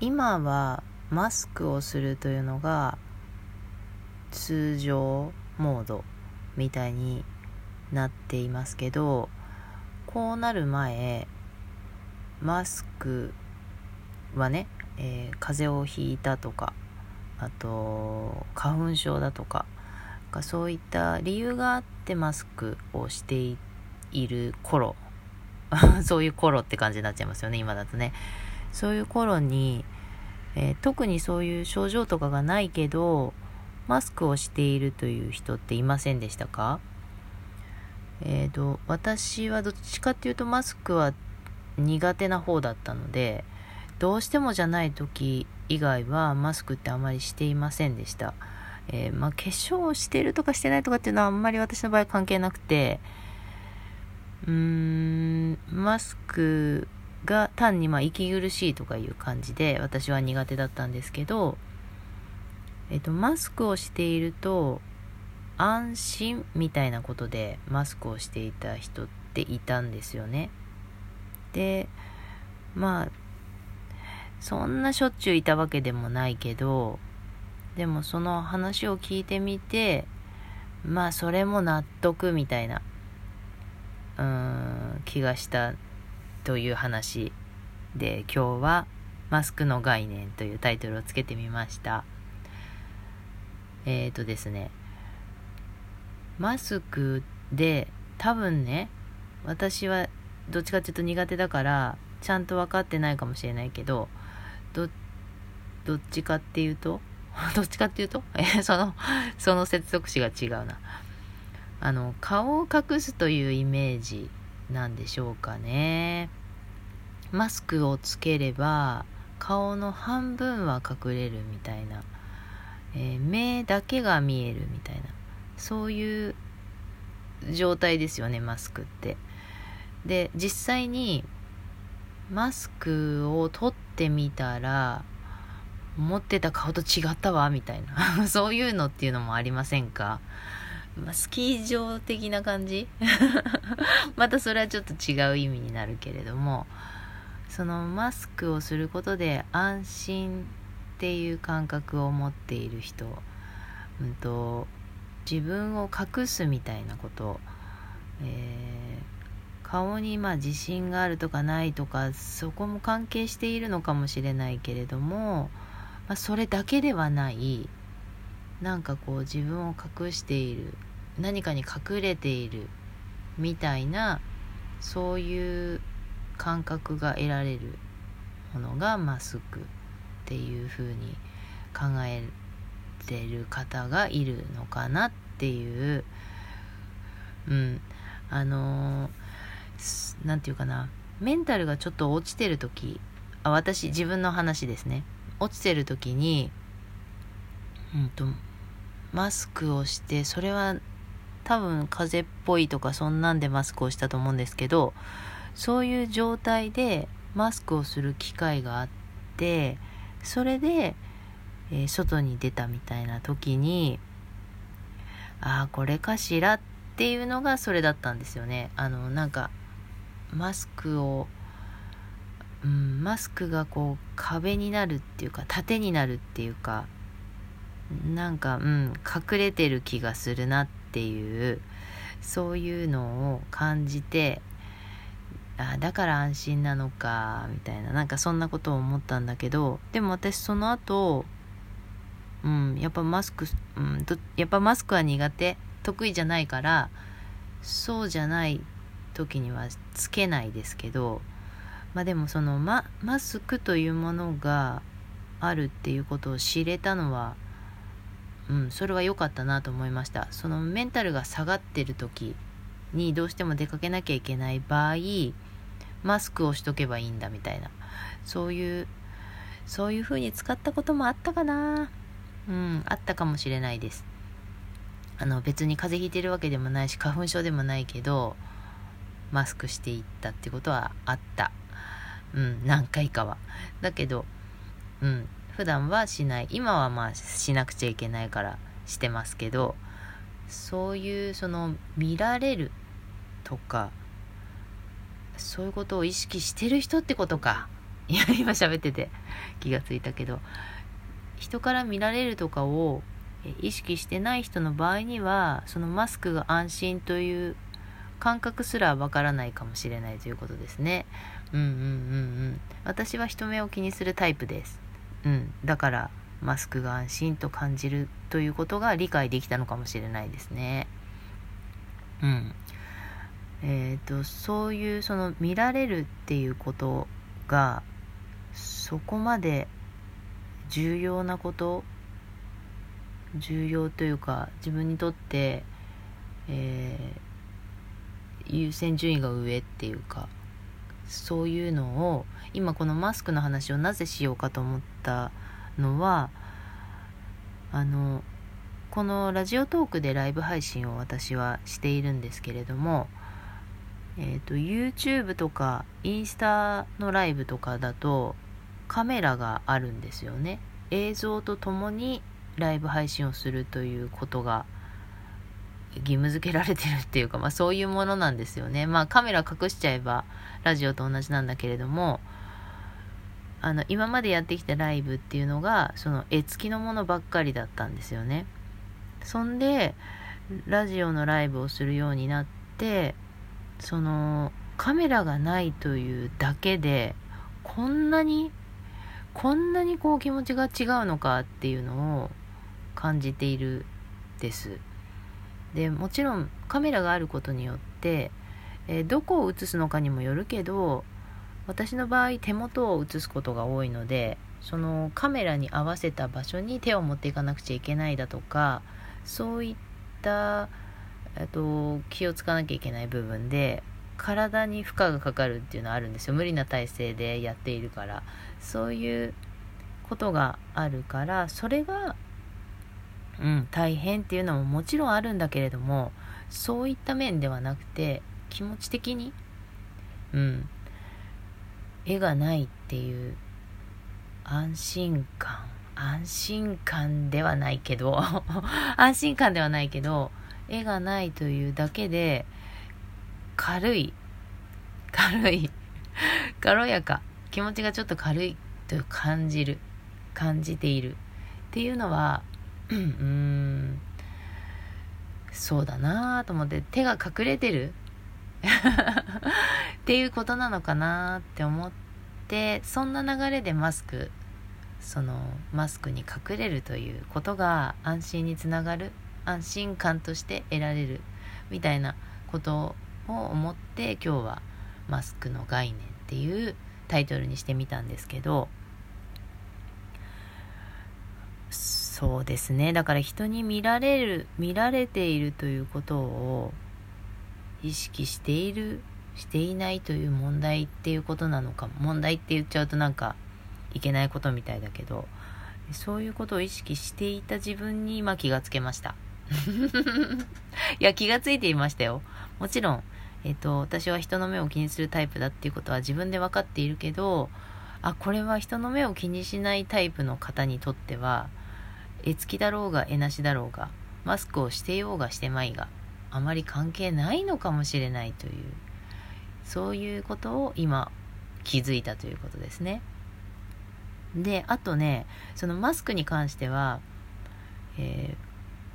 今はマスクをするというのが通常モードみたいになっていますけどこうなる前マスクはね、えー、風邪をひいたとかあと花粉症だとかそういった理由があってマスクをしている頃 そういう頃って感じになっちゃいますよね今だとね。そういう頃に、えー、特にそういう症状とかがないけどマスクをしているという人っていませんでしたか？えっ、ー、と私はどっちかっていうとマスクは苦手な方だったのでどうしてもじゃない時以外はマスクってあまりしていませんでした。えー、まあ、化粧をしてるとかしてないとかっていうのはあんまり私の場合関係なくて、うーん、マスクが単にまあ息苦しいとかいう感じで私は苦手だったんですけど、えっ、と、マスクをしていると安心みたいなことでマスクをしていた人っていたんですよね。で、まあ、そんなしょっちゅういたわけでもないけど、でもその話を聞いてみて、まあそれも納得みたいな、うーん、気がしたという話で今日はマスクの概念というタイトルをつけてみました。えっ、ー、とですね、マスクで多分ね、私はどっちかっていうと苦手だからちゃんと分かってないかもしれないけど、ど、どっちかっていうと どっちかっていうと？その、その接続詞が違うな。あの、顔を隠すというイメージなんでしょうかね。マスクをつければ、顔の半分は隠れるみたいな。えー、目だけが見えるみたいな。そういう状態ですよね、マスクって。で、実際に、マスクを取ってみたら、思ってた顔と違ったわ、みたいな。そういうのっていうのもありませんか？まあ、スキー場的な感じ？またそれはちょっと違う意味になるけれども、そのマスクをすることで安心っていう感覚を持っている人、うんと、自分を隠すみたいなこと、えー、顔にまあ自信があるとかないとかそこも関係しているのかもしれないけれどもまあ、それだけではないなんかこう自分を隠している何かに隠れているみたいなそういう感覚が得られるものがマスクっていうふうに考えてる方がいるのかなっていう。うん。あの何、て言うかな。メンタルがちょっと落ちてる時あ私自分の話ですね。落ちてる時に、うんと、マスクをして、それは多分風邪っぽいとかそんなんでマスクをしたと思うんですけど、そういう状態でマスクをする機会があって、それで、えー、外に出たみたいな時に、ああ、これかしらっていうのがそれだったんですよね。あの、なんか、マスクをうん、マスクがこう壁になるっていうか盾になるっていうかなんかうん隠れてる気がするなってていうそういうのを感じてあだから安心なのかみたいななんかそんなことを思ったんだけどでも私その後うんやっぱマスク、うん、やっぱマスクは苦手得意じゃないからそうじゃない時にはつけないですけどまあでもそのママスクというものがあるっていうことを知れたのはうんそれは良かったなと思いました。そのメンタルが下がってる時にどうしても出かけなきゃいけない場合マスクをしとけばいいんだみたいな。そういうそういう風に使ったこともあったかな。うんあったかもしれないです。あの別に風邪ひいてるわけでもないし花粉症でもないけどマスクしていったってことはあった。うん、何回かは。だけど、うん、普段はしない。今はまあしなくちゃいけないからしてますけど、そういうその見られるとか、そういうことを意識してる人ってことか。いや今喋ってて気がついたけど人から見られるとかを意識してない人の場合にはそのマスクが安心という感覚すらわからないかもしれないということですねうんうんうんうん私は人目を気にするタイプですうん。だからマスクが安心と感じるということが理解できたのかもしれないですね。うん。えっ、ー、とそういうその見られるっていうことがそこまで重要なこと重要というか自分にとって、えー、優先順位が上っていうかそういうのを今このマスクの話をなぜしようかと思ったのはあのこのラジオトークでライブ配信を私はしているんですけれどもえーと、YouTube とかインスタのライブとかだとカメラがあるんですよね。映像とともにライブ配信をするということが義務付けられてるっていうか、まあ、そういうものなんですよね。まあカメラ隠しちゃえばラジオと同じなんだけれどもあの今までやってきたライブっていうのがその絵付きのものばっかりだったんですよね。そんでラジオのライブをするようになってそのカメラがないというだけでこんなにこんなにこう気持ちが違うのかっていうのを感じているです。でもちろんカメラがあることによって、えー、どこを映すのかにもよるけど私の場合手元を映すことが多いのでそのカメラに合わせた場所に手を持っていかなくちゃいけないだとかそういったと、気をつかなきゃいけない部分で体に負荷がかかるっていうのはあるんですよ。無理な体勢でやっているから。そういうことがあるからそれがうん。大変っていうのももちろんあるんだけれどもそういった面ではなくて気持ち的にうん。絵がないっていう安心感。安心感ではないけど 安心感ではないけど絵がないというだけで軽い軽い軽やか気持ちがちょっと軽いと感じる感じているっていうのはうん。そうだなと思って手が隠れてる。っていうことなのかなって思ってそんな流れでマスクそのマスクに隠れるということが安心につながる安心感として得られるみたいなことを思って今日はマスクの概念っていうタイトルにしてみたんですけどそうですねだから人に見られる見られているということを意識しているしていないという問題っていうことなのか問題って言っちゃうとなんかいけないことみたいだけどそういうことを意識していた自分に今気がつけました いや、気がついていましたよ。もちろん、えっ、と、私は人の目を気にするタイプだっていうことは自分で分かっているけど、あ、これは人の目を気にしないタイプの方にとっては、絵付きだろうが絵なしだろうが、マスクをしてようがしてまいが、あまり関係ないのかもしれないという、そういうことを今気づいたということですね。で、あとね、そのマスクに関しては、えー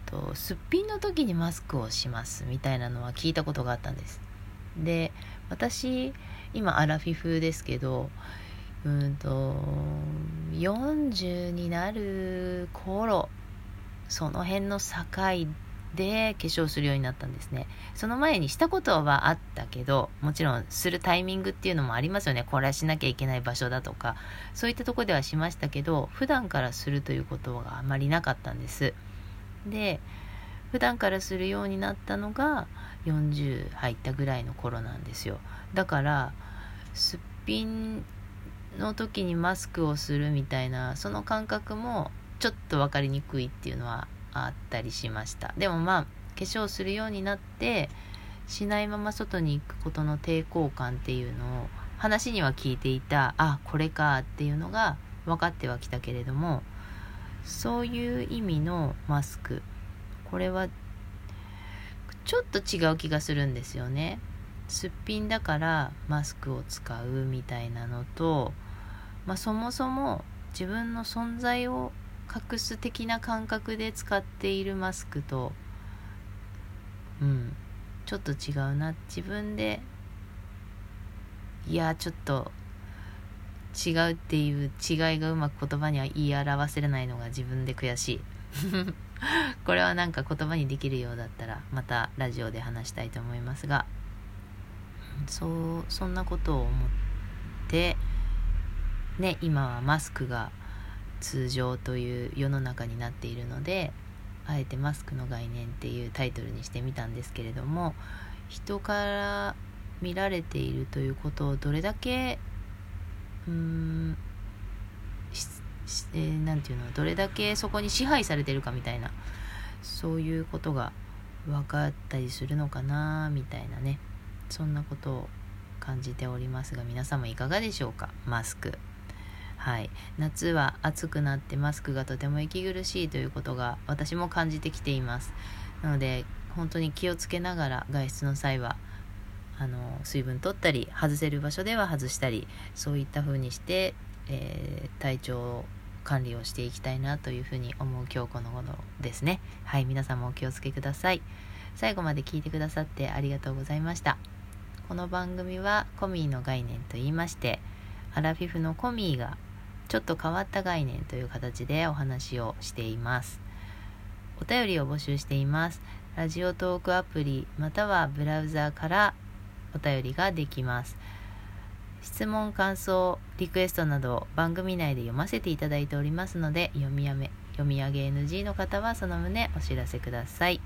とすっぴんの時にマスクをしますみたいなのは聞いたことがあったんですで私今アラフィフですけどうんと40になる頃その辺の境で化粧するようになったんですね。その前にしたことはあったけどもちろんするタイミングっていうのもありますよね。これはしなきゃいけない場所だとかそういったとこではしましたけど普段からするということがあまりなかったんです。で普段からするようになったのが40入ったぐらいの頃なんですよ。だからすっぴんの時にマスクをするみたいなその感覚もちょっと分かりにくいっていうのはあったりしました。でもまあ化粧するようになってしないまま外に行くことの抵抗感っていうのを話には聞いていたあこれかっていうのが分かってはきたけれどもそういう意味のマスクこれはちょっと違う気がするんですよね。すっぴんだからマスクを使うみたいなのとまあ、そもそも自分の存在を隠す的な感覚で使っているマスクとうんちょっと違うな。自分でいやちょっと違うっていう違いがうまく言葉には言い表せれないのが自分で悔しい。これはなんか言葉にできるようだったらまたラジオで話したいと思いますが。そうそんなことを思ってね今はマスクが通常という世の中になっているのであえてマスクの概念っていうタイトルにしてみたんですけれども人から見られているということをどれだけうーん何、えー、て言うのどれだけそこに支配されてるかみたいなそういうことが分かったりするのかなみたいなね。そんなことを感じておりますが皆様いかがでしょうか？マスク。はい。夏は暑くなってマスクがとても息苦しいということが私も感じてきています。なので本当に気をつけながら外出の際はあの水分取ったり外せる場所では外したりそういった風にして、えー、体調管理をしていきたいなというふうに思う今日この頃ですね。はい。皆さんもお気をつけください。最後まで聞いてくださってありがとうございました。この番組はコミーの概念と言いましてアラフィフのコミーがちょっと変わった概念という形でお話をしています。お便りを募集しています。ラジオトークアプリまたはブラウザーからお便りができます。質問感想リクエストなど番組内で読ませていただいておりますので読みやめ読み上げ NG の方はその旨お知らせください。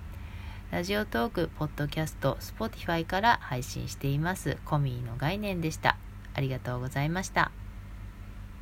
ラジオトーク、ポッドキャスト、Spotify から配信しています。コミーの概念でした。ありがとうございました。